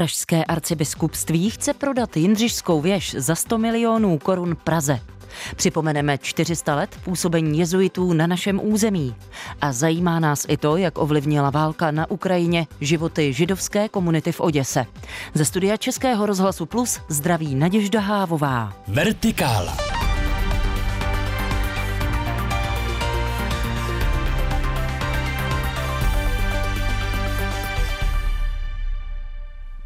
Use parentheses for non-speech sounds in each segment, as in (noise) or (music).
Pražské arcibiskupství chce prodat Jindřišskou věž za 100 milionů korun Praze. Připomeneme 400 let působení jezuitů na našem území. A zajímá nás i to, jak ovlivnila válka na Ukrajině životy židovské komunity v Oděse. Ze studia Českého rozhlasu Plus zdraví Naděžda Hávová. Vertikála.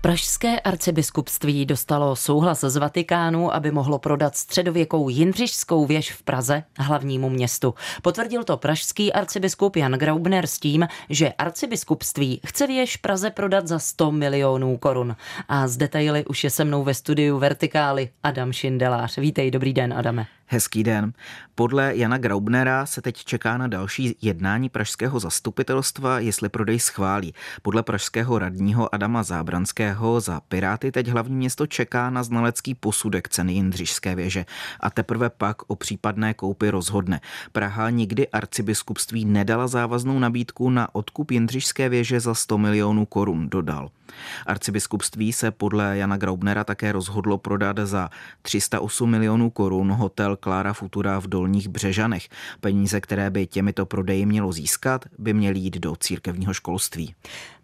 Pražské arcibiskupství dostalo souhlas z Vatikánu, aby mohlo prodat středověkou Jindřišskou věž v Praze, hlavnímu městu. Potvrdil to pražský arcibiskup Jan Graubner s tím, že arcibiskupství chce věž Praze prodat za 100 milionů korun. A z detaily už je se mnou ve studiu Vertikály Adam Šindelář. Vítej, dobrý den, Adame. Hezký den. Podle Jana Graubnera se teď čeká na další jednání pražského zastupitelstva, jestli prodej schválí. Podle pražského radního Adama Zábranského za Piráty teď hlavní město čeká na znalecký posudek ceny Jindřišské věže a teprve pak o případné koupy rozhodne. Praha nikdy arcibiskupství nedala závaznou nabídku na odkup Jindřišské věže za 100 milionů korun, dodal. Arcibiskupství se podle Jana Graubnera také rozhodlo prodat za 308 milionů korun hotel Klára Futura v Dolních Břežanech. Peníze, které by těmito prodeji mělo získat, by měly jít do církevního školství.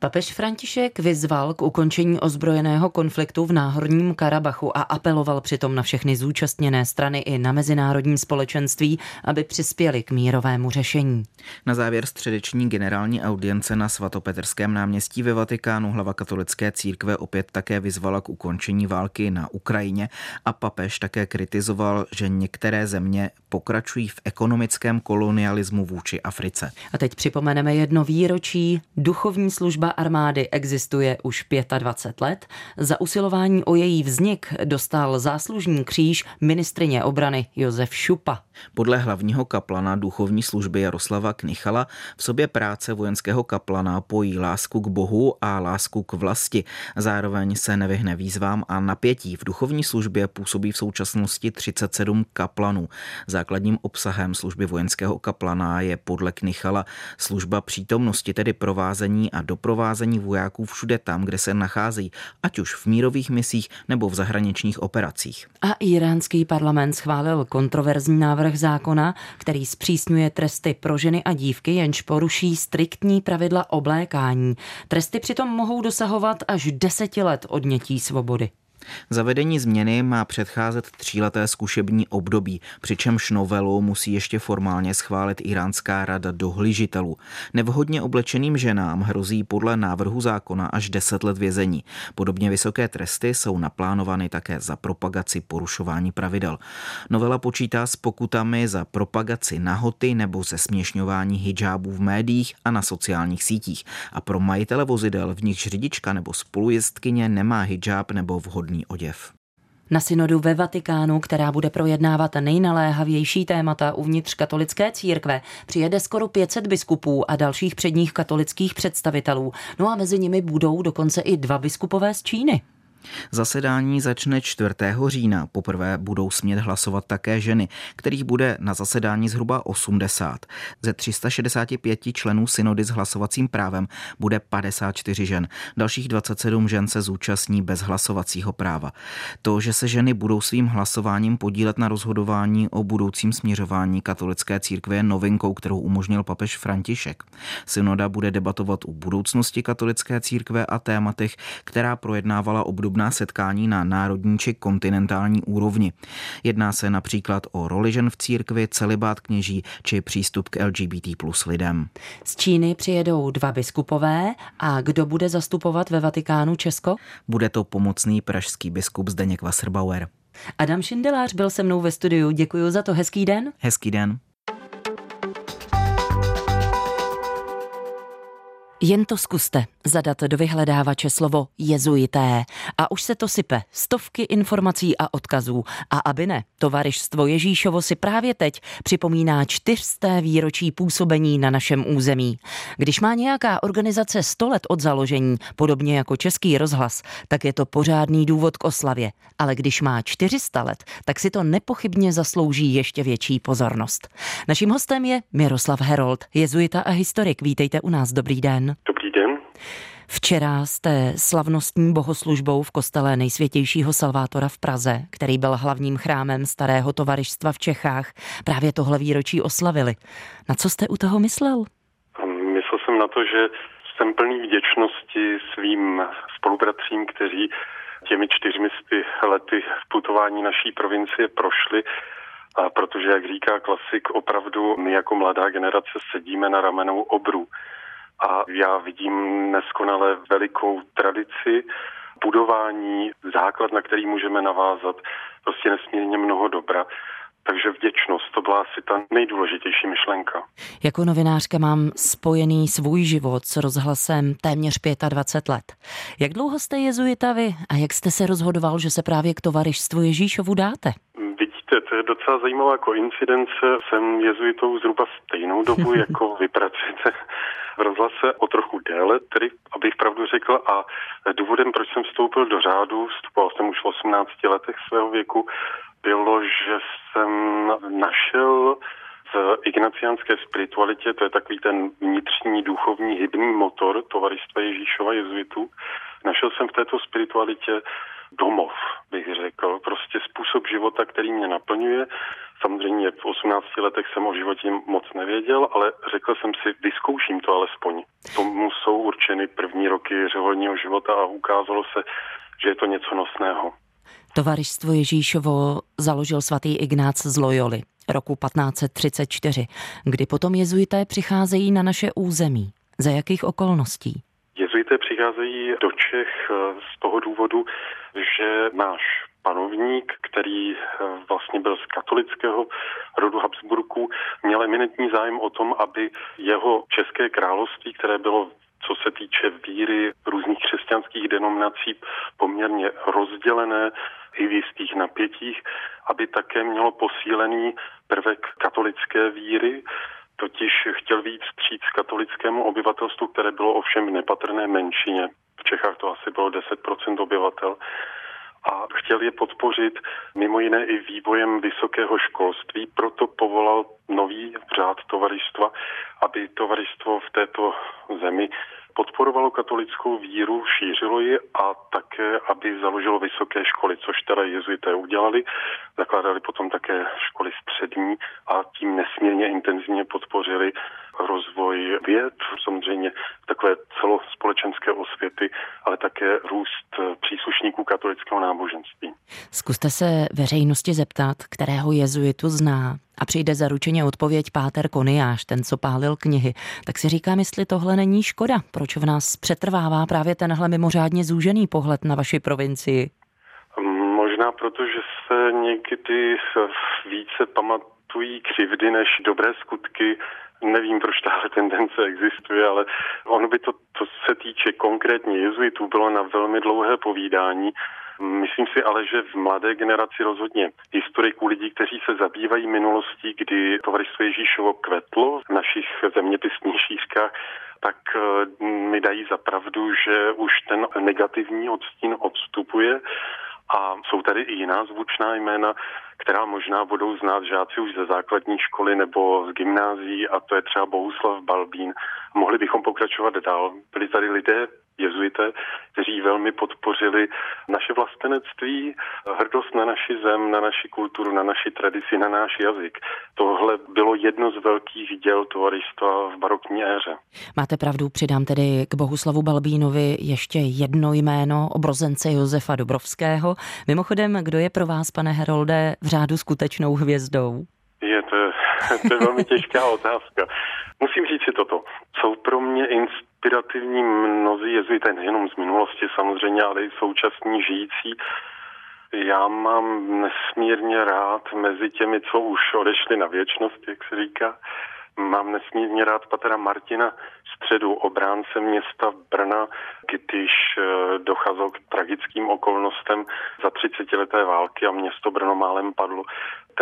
Papež František vyzval k ukončení ozbrojeného konfliktu v Náhorním Karabachu a apeloval přitom na všechny zúčastněné strany i na mezinárodní společenství, aby přispěli k mírovému řešení. Na závěr středeční generální audience na svatopetrském náměstí ve Vatikánu hlava katolické církve opět také vyzvala k ukončení války na Ukrajině a papež také kritizoval, že některé země pokračují v ekonomickém kolonialismu vůči Africe. A teď připomeneme jedno výročí. Duchovní služba armády existuje už 25 let. Za usilování o její vznik dostal záslužní kříž ministrině obrany Josef Šupa. Podle hlavního kaplana duchovní služby Jaroslava Knichala v sobě práce vojenského kaplana pojí lásku k Bohu a lásku k vlasti. Zároveň se nevyhne výzvám a napětí. V duchovní službě působí v současnosti 37 kaplanů. Základním obsahem služby vojenského kaplana je podle Knichala služba přítomnosti, tedy provázení a doprovázení vojáků všude tam, kde se nacházejí, ať už v mírových misích nebo v zahraničních operacích. A iránský parlament schválil kontroverzní návrh zákona, který zpřísňuje tresty pro ženy a dívky, jenž poruší striktní pravidla oblékání. Tresty přitom mohou dosahovat až deseti let odnětí svobody. Zavedení změny má předcházet tříleté zkušební období, přičemž novelu musí ještě formálně schválit Iránská rada dohlížitelů. Nevhodně oblečeným ženám hrozí podle návrhu zákona až 10 let vězení. Podobně vysoké tresty jsou naplánovány také za propagaci porušování pravidel. Novela počítá s pokutami za propagaci nahoty nebo ze směšňování hijábů v médiích a na sociálních sítích. A pro majitele vozidel, v nichž řidička nebo spolujezdkyně nemá hijab nebo vhodný oděv. Na synodu ve Vatikánu, která bude projednávat nejnaléhavější témata uvnitř katolické církve, přijede skoro 500 biskupů a dalších předních katolických představitelů. No a mezi nimi budou dokonce i dva biskupové z Číny. Zasedání začne 4. října. Poprvé budou smět hlasovat také ženy, kterých bude na zasedání zhruba 80. Ze 365 členů synody s hlasovacím právem bude 54 žen. Dalších 27 žen se zúčastní bez hlasovacího práva. To, že se ženy budou svým hlasováním podílet na rozhodování o budoucím směřování katolické církve je novinkou, kterou umožnil papež František. Synoda bude debatovat o budoucnosti katolické církve a tématech, která projednávala období obdobná setkání na národní či kontinentální úrovni. Jedná se například o roli žen v církvi, celibát kněží či přístup k LGBT plus lidem. Z Číny přijedou dva biskupové a kdo bude zastupovat ve Vatikánu Česko? Bude to pomocný pražský biskup Zdeněk Wasserbauer. Adam Šindelář byl se mnou ve studiu. Děkuji za to. Hezký den. Hezký den. Jen to zkuste zadat do vyhledávače slovo jezuité a už se to sype stovky informací a odkazů. A aby ne, tovarištvo Ježíšovo si právě teď připomíná čtyřsté výročí působení na našem území. Když má nějaká organizace 100 let od založení, podobně jako Český rozhlas, tak je to pořádný důvod k oslavě. Ale když má 400 let, tak si to nepochybně zaslouží ještě větší pozornost. Naším hostem je Miroslav Herold, jezuita a historik. Vítejte u nás, dobrý den. Dobrý den. Včera jste slavnostní bohoslužbou v kostele nejsvětějšího Salvátora v Praze, který byl hlavním chrámem starého tovarištva v Čechách, právě tohle výročí oslavili. Na co jste u toho myslel? Myslel jsem na to, že jsem plný vděčnosti svým spolubratřím, kteří těmi čtyřmisty lety v putování naší provincie prošli a protože, jak říká klasik, opravdu my jako mladá generace sedíme na ramenou obru. A já vidím neskonale velikou tradici, budování, základ, na který můžeme navázat, prostě nesmírně mnoho dobra. Takže vděčnost, to byla asi ta nejdůležitější myšlenka. Jako novinářka mám spojený svůj život s rozhlasem téměř 25 let. Jak dlouho jste jezuita vy a jak jste se rozhodoval, že se právě k tovarištvu Ježíšovu dáte? Vidíte, to je docela zajímavá koincidence. Jsem jezuitou zhruba stejnou dobu, (laughs) jako vy pracujete v rozhlase o trochu déle, tedy abych pravdu řekl. A důvodem, proč jsem vstoupil do řádu, vstupoval jsem už v 18 letech svého věku, bylo, že jsem našel v ignaciánské spiritualitě, to je takový ten vnitřní duchovní hybný motor tovaristva Ježíšova jezuitů, našel jsem v této spiritualitě domov, bych řekl, prostě způsob života, který mě naplňuje. Samozřejmě v 18 letech jsem o životě moc nevěděl, ale řekl jsem si, vyzkouším to alespoň. Tomu jsou určeny první roky řeholního života a ukázalo se, že je to něco nosného. Tovaristvo Ježíšovo založil svatý Ignác z Loyoli roku 1534, kdy potom jezuité přicházejí na naše území. Za jakých okolností? Přicházejí do Čech eh, z toho důvodu, že náš panovník, který eh, vlastně byl z katolického rodu Habsburků, měl eminentní zájem o tom, aby jeho české království, které bylo co se týče víry různých křesťanských denominací poměrně rozdělené i v jistých napětích, aby také mělo posílený prvek katolické víry, totiž chtěl víc vstříc katolickému obyvatelstvu, které bylo ovšem v nepatrné menšině. V Čechách to asi bylo 10% obyvatel a chtěl je podpořit mimo jiné i vývojem vysokého školství, proto povolal nový řád tovaristva, aby tovaristvo v této zemi podporovalo katolickou víru, šířilo ji a také, aby založilo vysoké školy, což teda jezuité udělali. Zakládali potom také školy střední a tím nesmírně intenzivně podpořili rozvoj věd, samozřejmě takové celospolečenské osvěty, ale také růst příslušníků katolického náboženství. Zkuste se veřejnosti zeptat, kterého jezuitu zná a přijde zaručeně odpověď Páter Koniáš, ten, co pálil knihy, tak si říkám, jestli tohle není škoda. Proč v nás přetrvává právě tenhle mimořádně zúžený pohled na vaši provincii? Možná proto, že se někdy více pamatují křivdy než dobré skutky Nevím, proč tahle tendence existuje, ale ono by to, co se týče konkrétně jezuitů, bylo na velmi dlouhé povídání. Myslím si ale, že v mladé generaci rozhodně historiků lidí, kteří se zabývají minulostí, kdy tovaristvo Ježíšovo kvetlo v našich zeměpisných šířkách, tak eh, mi dají za pravdu, že už ten negativní odstín odstupuje a jsou tady i jiná zvučná jména, která možná budou znát žáci už ze základní školy nebo z gymnázií a to je třeba Bohuslav Balbín. Mohli bychom pokračovat dál. Byli tady lidé, jezuité, kteří velmi podpořili naše vlastenectví, hrdost na naši zem, na naši kulturu, na naši tradici, na náš jazyk. Tohle bylo jedno z velkých děl tovaristva v barokní éře. Máte pravdu, přidám tedy k Bohuslavu Balbínovi ještě jedno jméno obrozence Josefa Dobrovského. Mimochodem, kdo je pro vás, pane Herolde, v řádu skutečnou hvězdou? (laughs) To, je velmi těžká otázka. Musím říct si toto. Jsou pro mě inspirativní mnozí jezuité, nejenom z minulosti samozřejmě, ale i současní žijící. Já mám nesmírně rád mezi těmi, co už odešli na věčnost, jak se říká, Mám nesmírně rád Patera Martina středu obránce města Brna, když eh, docházelo k tragickým okolnostem za 30 leté války a město Brno málem padlo.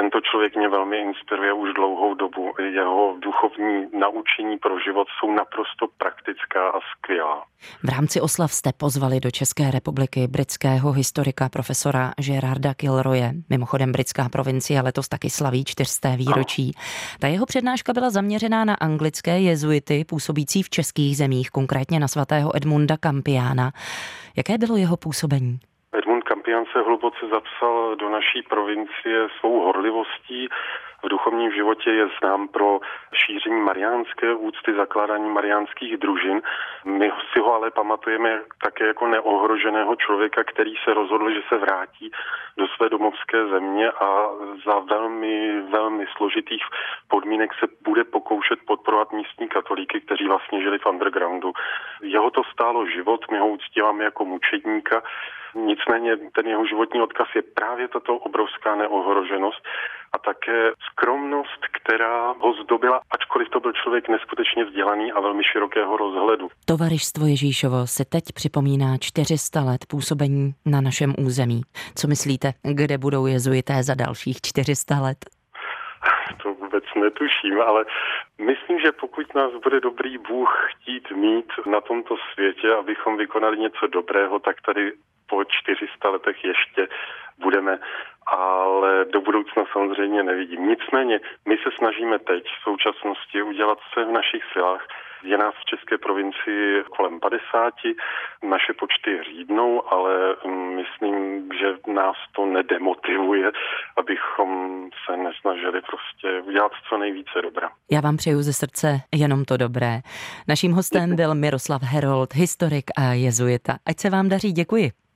Tento člověk mě velmi inspiruje už dlouhou dobu. Jeho duchovní naučení pro život jsou naprosto praktická a skvělá. V rámci oslav jste pozvali do České republiky britského historika profesora Gerarda Kilroye. Mimochodem britská provincie letos taky slaví čtyřsté výročí. Ta jeho přednáška byla zaměřená na anglické jezuity působící v českých zemích, konkrétně na svatého Edmunda Campiana. Jaké bylo jeho působení? Campian se zapsal do naší provincie svou horlivostí, v duchovním životě je znám pro šíření mariánské úcty, zakládání mariánských družin. My si ho ale pamatujeme také jako neohroženého člověka, který se rozhodl, že se vrátí do své domovské země a za velmi, velmi složitých podmínek se bude pokoušet podporovat místní katolíky, kteří vlastně žili v undergroundu. Jeho to stálo život, my ho uctíváme jako mučedníka, nicméně ten jeho životní odkaz je právě tato obrovská neohroženost a také skromnost, která ho zdobila, ačkoliv to byl člověk neskutečně vzdělaný a velmi širokého rozhledu. Tovarištvo Ježíšovo se teď připomíná 400 let působení na našem území. Co myslíte, kde budou jezuité za dalších 400 let? To vůbec netuším, ale myslím, že pokud nás bude dobrý Bůh chtít mít na tomto světě, abychom vykonali něco dobrého, tak tady po 400 letech ještě budeme ale do budoucna samozřejmě nevidím. Nicméně my se snažíme teď v současnosti udělat se v našich silách. Je nás v České provincii kolem 50, naše počty řídnou, ale mm, myslím, že nás to nedemotivuje, abychom se nesnažili prostě udělat co nejvíce dobra. Já vám přeju ze srdce jenom to dobré. Naším hostem (laughs) byl Miroslav Herold, historik a jezuita. Ať se vám daří, děkuji.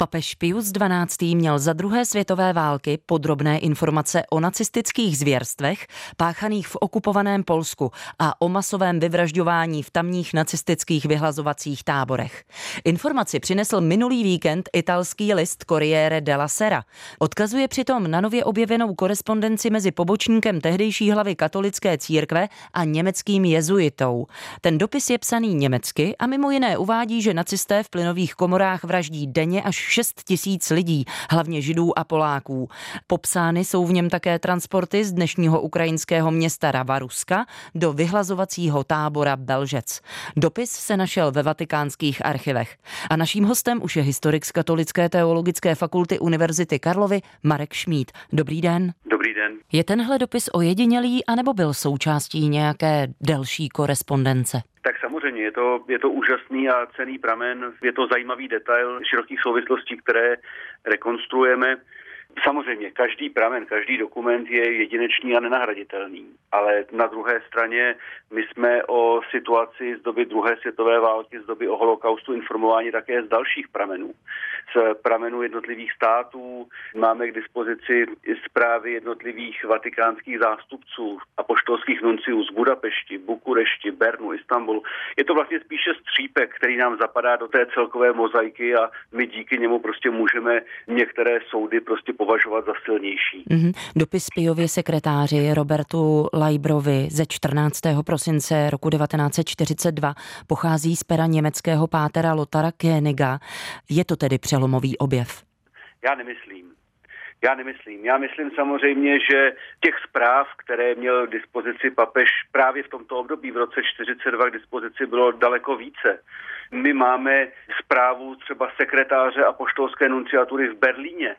Papež Pius XII. měl za druhé světové války podrobné informace o nacistických zvěrstvech páchaných v okupovaném Polsku a o masovém vyvražďování v tamních nacistických vyhlazovacích táborech. Informaci přinesl minulý víkend italský list Corriere della Sera. Odkazuje přitom na nově objevenou korespondenci mezi pobočníkem tehdejší hlavy katolické církve a německým jezuitou. Ten dopis je psaný německy a mimo jiné uvádí, že nacisté v plynových komorách vraždí denně až 6 tisíc lidí, hlavně židů a Poláků. Popsány jsou v něm také transporty z dnešního ukrajinského města Ravaruska do vyhlazovacího tábora Belžec. Dopis se našel ve vatikánských archivech. A naším hostem už je historik z Katolické teologické fakulty Univerzity Karlovy Marek Šmíd. Dobrý den. Dobrý den. Je tenhle dopis ojedinělý anebo byl součástí nějaké delší korespondence? Tak samozřejmě je to, je to úžasný a cený pramen, je to zajímavý detail širokých souvislostí, které rekonstruujeme. Samozřejmě, každý pramen, každý dokument je jedinečný a nenahraditelný, ale na druhé straně my jsme o situaci z doby druhé světové války, z doby o holokaustu informováni také z dalších pramenů. Z pramenů jednotlivých států máme k dispozici zprávy jednotlivých vatikánských zástupců a poštolských nunciů z Budapešti, Bukurešti, Bernu, Istanbulu. Je to vlastně spíše střípek, který nám zapadá do té celkové mozaiky a my díky němu prostě můžeme některé soudy prostě považovat za silnější. Mm-hmm. Dopis Pijově sekretáři Robertu Lajbrovi ze 14. prosince roku 1942 pochází z pera německého pátera Lotara Koeniga. Je to tedy přelomový objev? Já nemyslím. Já nemyslím. Já myslím samozřejmě, že těch zpráv, které měl k dispozici papež právě v tomto období v roce 42 k dispozici bylo daleko více. My máme zprávu třeba sekretáře a poštolské nunciatury v Berlíně,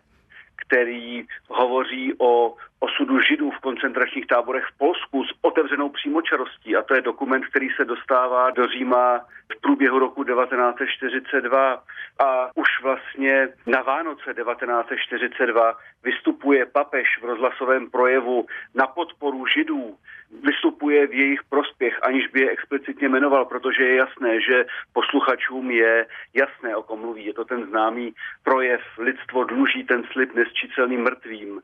který hovoří o osudu židů v koncentračních táborech v Polsku s otevřenou přímočarostí. A to je dokument, který se dostává do Říma v průběhu roku 1942. A už vlastně na Vánoce 1942 vystupuje papež v rozhlasovém projevu na podporu židů vystupuje v jejich prospěch, aniž by je explicitně jmenoval, protože je jasné, že posluchačům je jasné, o kom mluví. Je to ten známý projev, lidstvo dluží ten slib nesčícelným mrtvým.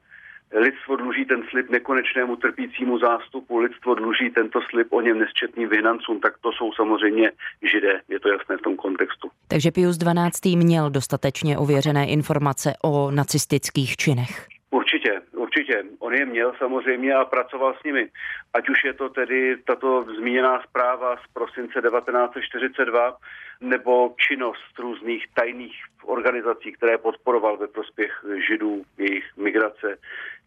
Lidstvo dluží ten slib nekonečnému trpícímu zástupu, lidstvo dluží tento slib o něm nesčetným vyhnancům, tak to jsou samozřejmě židé, je to jasné v tom kontextu. Takže Pius XII. měl dostatečně ověřené informace o nacistických činech. Určitě, určitě. On je měl samozřejmě a pracoval s nimi. Ať už je to tedy tato zmíněná zpráva z prosince 1942, nebo činnost různých tajných organizací, které podporoval ve prospěch židů, jejich migrace,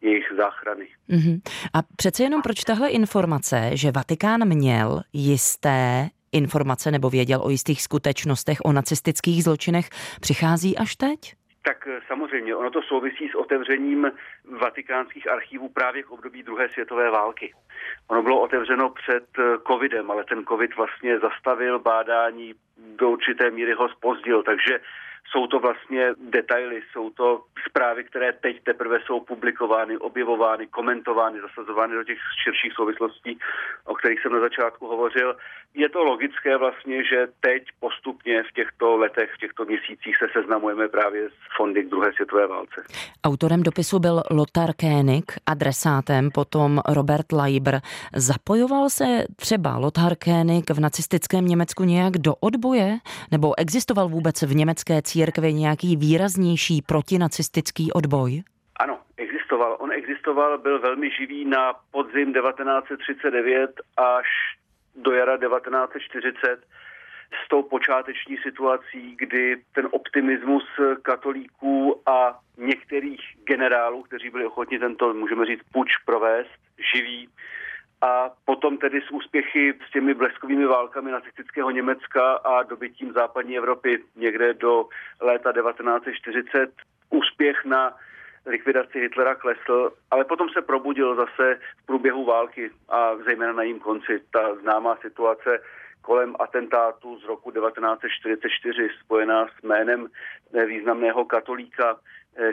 jejich záchrany. Mm-hmm. A přece jenom proč tahle informace, že Vatikán měl jisté informace nebo věděl o jistých skutečnostech o nacistických zločinech, přichází až teď? Tak eh, samozřejmě, ono to souvisí s otevřením vatikánských archívů právě v období druhé světové války. Ono bylo otevřeno před eh, covidem, ale ten covid vlastně zastavil bádání, do určité míry ho spozdil, takže jsou to vlastně detaily, jsou to zprávy, které teď teprve jsou publikovány, objevovány, komentovány, zasazovány do těch širších souvislostí, o kterých jsem na začátku hovořil. Je to logické vlastně, že teď postupně v těchto letech, v těchto měsících se seznamujeme právě s fondy k druhé světové válce. Autorem dopisu byl Lothar Koenig, adresátem potom Robert Leiber. Zapojoval se třeba Lothar Koenig v nacistickém Německu nějak do odboje? Nebo existoval vůbec v německé církvi nějaký výraznější protinacistický odboj? Ano, existoval. On existoval, byl velmi živý na podzim 1939 až do jara 1940 s tou počáteční situací, kdy ten optimismus katolíků a některých generálů, kteří byli ochotni tento, můžeme říct, puč provést, živí, a potom tedy s úspěchy s těmi bleskovými válkami nacistického Německa a dobytím západní Evropy někde do léta 1940 úspěch na likvidaci Hitlera klesl, ale potom se probudil zase v průběhu války a zejména na jím konci. Ta známá situace kolem atentátu z roku 1944 spojená s jménem významného katolíka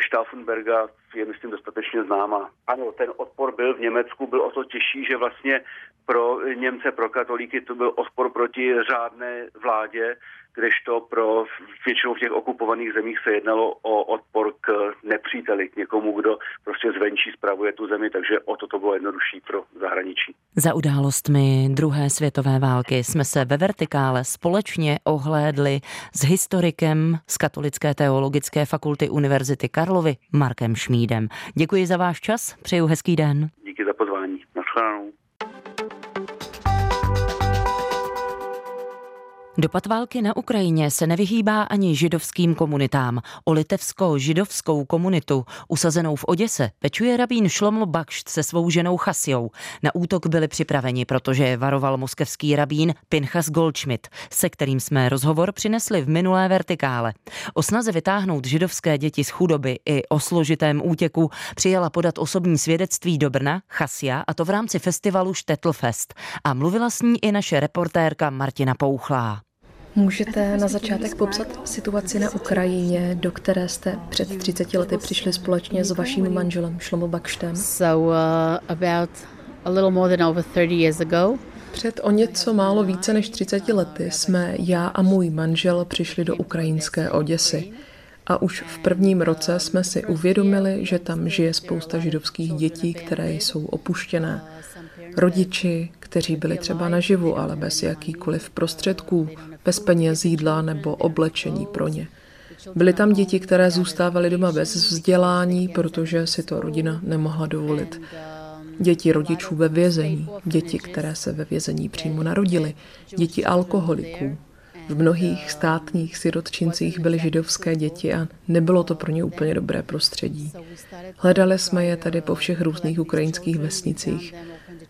Stauffenberga je, myslím, dostatečně známá. Ano, ten odpor byl v Německu, byl o to těžší, že vlastně pro Němce, pro katolíky to byl odpor proti řádné vládě, kdežto pro většinou v těch okupovaných zemích se jednalo o odpor k nepříteli, k někomu, kdo prostě zvenčí spravuje tu zemi, takže o to to bylo jednodušší pro zahraničí. Za událostmi druhé světové války jsme se ve Vertikále společně ohlédli s historikem z Katolické teologické fakulty Univerzity Karlovy Markem Šmídem. Děkuji za váš čas, přeju hezký den. Díky za pozvání. Naschledanou. Dopad války na Ukrajině se nevyhýbá ani židovským komunitám. O litevsko-židovskou komunitu, usazenou v Oděse, pečuje rabín Šloml Bakšt se svou ženou Chasjou. Na útok byli připraveni, protože varoval moskevský rabín Pinchas Goldschmidt, se kterým jsme rozhovor přinesli v minulé vertikále. O snaze vytáhnout židovské děti z chudoby i o složitém útěku přijela podat osobní svědectví do Brna Chasja a to v rámci festivalu Štetlfest. A mluvila s ní i naše reportérka Martina Pouchlá. Můžete na začátek popsat situaci na Ukrajině, do které jste před 30 lety přišli společně s vaším manželem Šlomo Bakštem? So uh, about a little more than over 30 years ago, před o něco málo více než 30 lety jsme já a můj manžel přišli do ukrajinské Oděsy. A už v prvním roce jsme si uvědomili, že tam žije spousta židovských dětí, které jsou opuštěné. Rodiči, kteří byli třeba naživu, ale bez jakýkoliv prostředků, bez peněz, jídla nebo oblečení pro ně. Byly tam děti, které zůstávaly doma bez vzdělání, protože si to rodina nemohla dovolit. Děti rodičů ve vězení, děti, které se ve vězení přímo narodily, děti alkoholiků. V mnohých státních sirotčincích byly židovské děti a nebylo to pro ně úplně dobré prostředí. Hledali jsme je tady po všech různých ukrajinských vesnicích.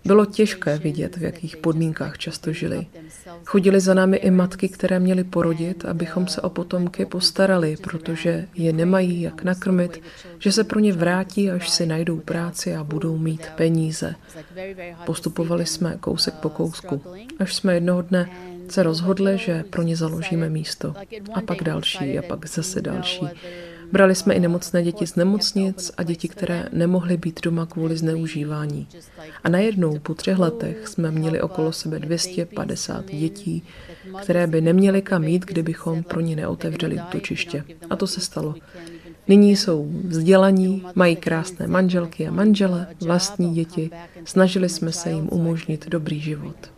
Bylo těžké vidět, v jakých podmínkách často žili. Chodili za námi i matky, které měly porodit, abychom se o potomky postarali, protože je nemají jak nakrmit, že se pro ně vrátí, až si najdou práci a budou mít peníze. Postupovali jsme kousek po kousku, až jsme jednoho dne se rozhodli, že pro ně založíme místo. A pak další, a pak zase další. Brali jsme i nemocné děti z nemocnic a děti, které nemohly být doma kvůli zneužívání. A najednou po třech letech jsme měli okolo sebe 250 dětí, které by neměly kam jít, kdybychom pro ně neotevřeli útočiště. A to se stalo. Nyní jsou vzdělaní, mají krásné manželky a manžele, vlastní děti. Snažili jsme se jim umožnit dobrý život.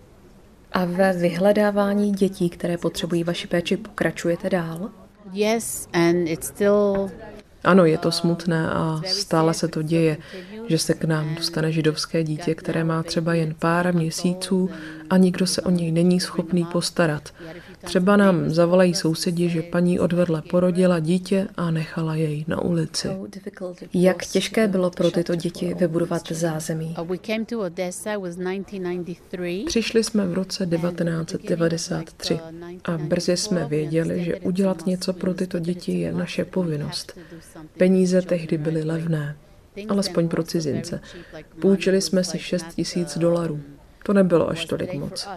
A ve vyhledávání dětí, které potřebují vaši péči, pokračujete dál? Ano, je to smutné a stále se to děje, že se k nám dostane židovské dítě, které má třeba jen pár měsíců a nikdo se o něj není schopný postarat. Třeba nám zavolají sousedi, že paní odvedle porodila dítě a nechala jej na ulici. Jak těžké bylo pro tyto děti vybudovat zázemí? Přišli jsme v roce 1993 a brzy jsme věděli, že udělat něco pro tyto děti je naše povinnost. Peníze tehdy byly levné, alespoň pro cizince. Půjčili jsme si 6 tisíc dolarů. To nebylo až tolik moc.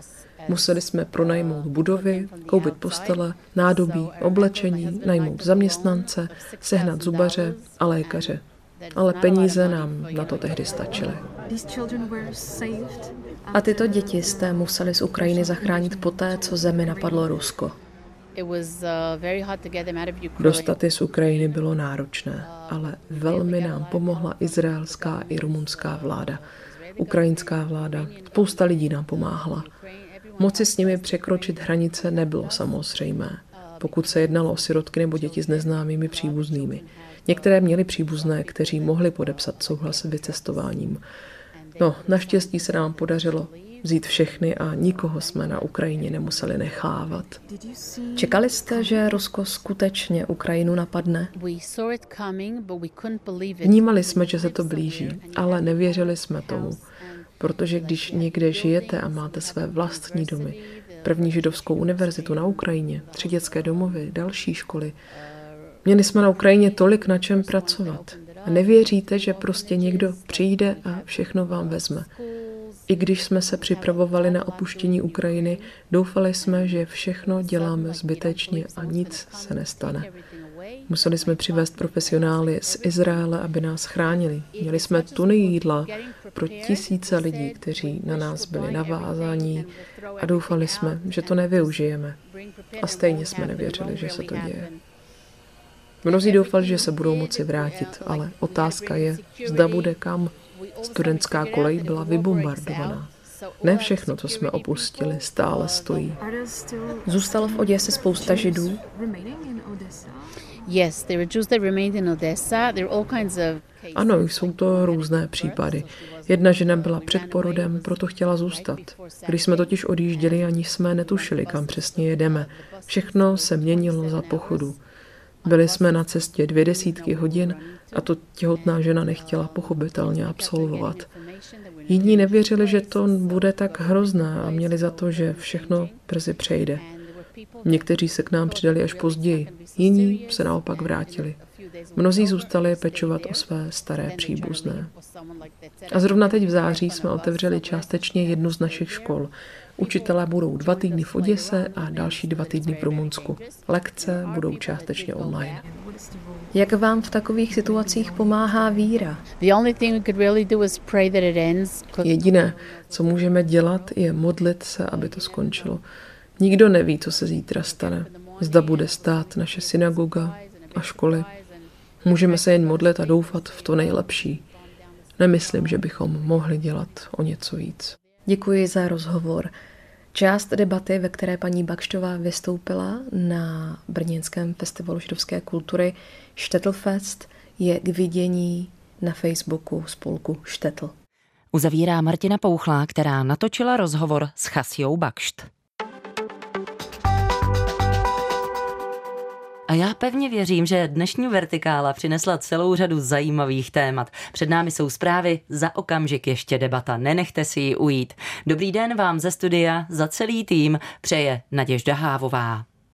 Museli jsme pronajmout budovy, koupit postele, nádobí, oblečení, najmout zaměstnance, sehnat zubaře a lékaře. Ale peníze nám na to tehdy stačily. A tyto děti jste museli z Ukrajiny zachránit poté, co zemi napadlo Rusko. Dostat je z Ukrajiny bylo náročné, ale velmi nám pomohla izraelská i rumunská vláda. Ukrajinská vláda, spousta lidí nám pomáhla. Moci s nimi překročit hranice nebylo samozřejmé, pokud se jednalo o sirotky nebo děti s neznámými příbuznými. Některé měly příbuzné, kteří mohli podepsat souhlas s vycestováním. No, naštěstí se nám podařilo vzít všechny a nikoho jsme na Ukrajině nemuseli nechávat. Čekali jste, že Rusko skutečně Ukrajinu napadne? Vnímali jsme, že se to blíží, ale nevěřili jsme tomu. Protože když někde žijete a máte své vlastní domy, první židovskou univerzitu na Ukrajině, tři dětské domovy, další školy, měli jsme na Ukrajině tolik na čem pracovat. A nevěříte, že prostě někdo přijde a všechno vám vezme. I když jsme se připravovali na opuštění Ukrajiny, doufali jsme, že všechno děláme zbytečně a nic se nestane. Museli jsme přivést profesionály z Izraele, aby nás chránili. Měli jsme tuny jídla pro tisíce lidí, kteří na nás byli navázáni a doufali jsme, že to nevyužijeme. A stejně jsme nevěřili, že se to děje. Mnozí doufali, že se budou moci vrátit, ale otázka je, zda bude kam. Studentská kolej byla vybombardovaná. Ne všechno, co jsme opustili, stále stojí. Zůstalo v Oděse spousta židů? Ano, jsou to různé případy. Jedna žena byla před porodem, proto chtěla zůstat. Když jsme totiž odjížděli, ani jsme netušili, kam přesně jedeme. Všechno se měnilo za pochodu. Byli jsme na cestě dvě desítky hodin a to těhotná žena nechtěla pochopitelně absolvovat. Jiní nevěřili, že to bude tak hrozné a měli za to, že všechno brzy přejde. Někteří se k nám přidali až později, jiní se naopak vrátili. Mnozí zůstali pečovat o své staré příbuzné. A zrovna teď v září jsme otevřeli částečně jednu z našich škol. Učitelé budou dva týdny v Oděse a další dva týdny v Rumunsku. Lekce budou částečně online. Jak vám v takových situacích pomáhá víra? Jediné, co můžeme dělat, je modlit se, aby to skončilo. Nikdo neví, co se zítra stane. Zda bude stát naše synagoga a školy. Můžeme se jen modlit a doufat v to nejlepší. Nemyslím, že bychom mohli dělat o něco víc. Děkuji za rozhovor. Část debaty, ve které paní Bakštová vystoupila na Brněnském festivalu židovské kultury Štetlfest, je k vidění na Facebooku spolku Štetl. Uzavírá Martina Pouchlá, která natočila rozhovor s Chasiou Bakšt. A já pevně věřím, že dnešní vertikála přinesla celou řadu zajímavých témat. Před námi jsou zprávy, za okamžik ještě debata, nenechte si ji ujít. Dobrý den vám ze studia, za celý tým přeje Naděžda Hávová.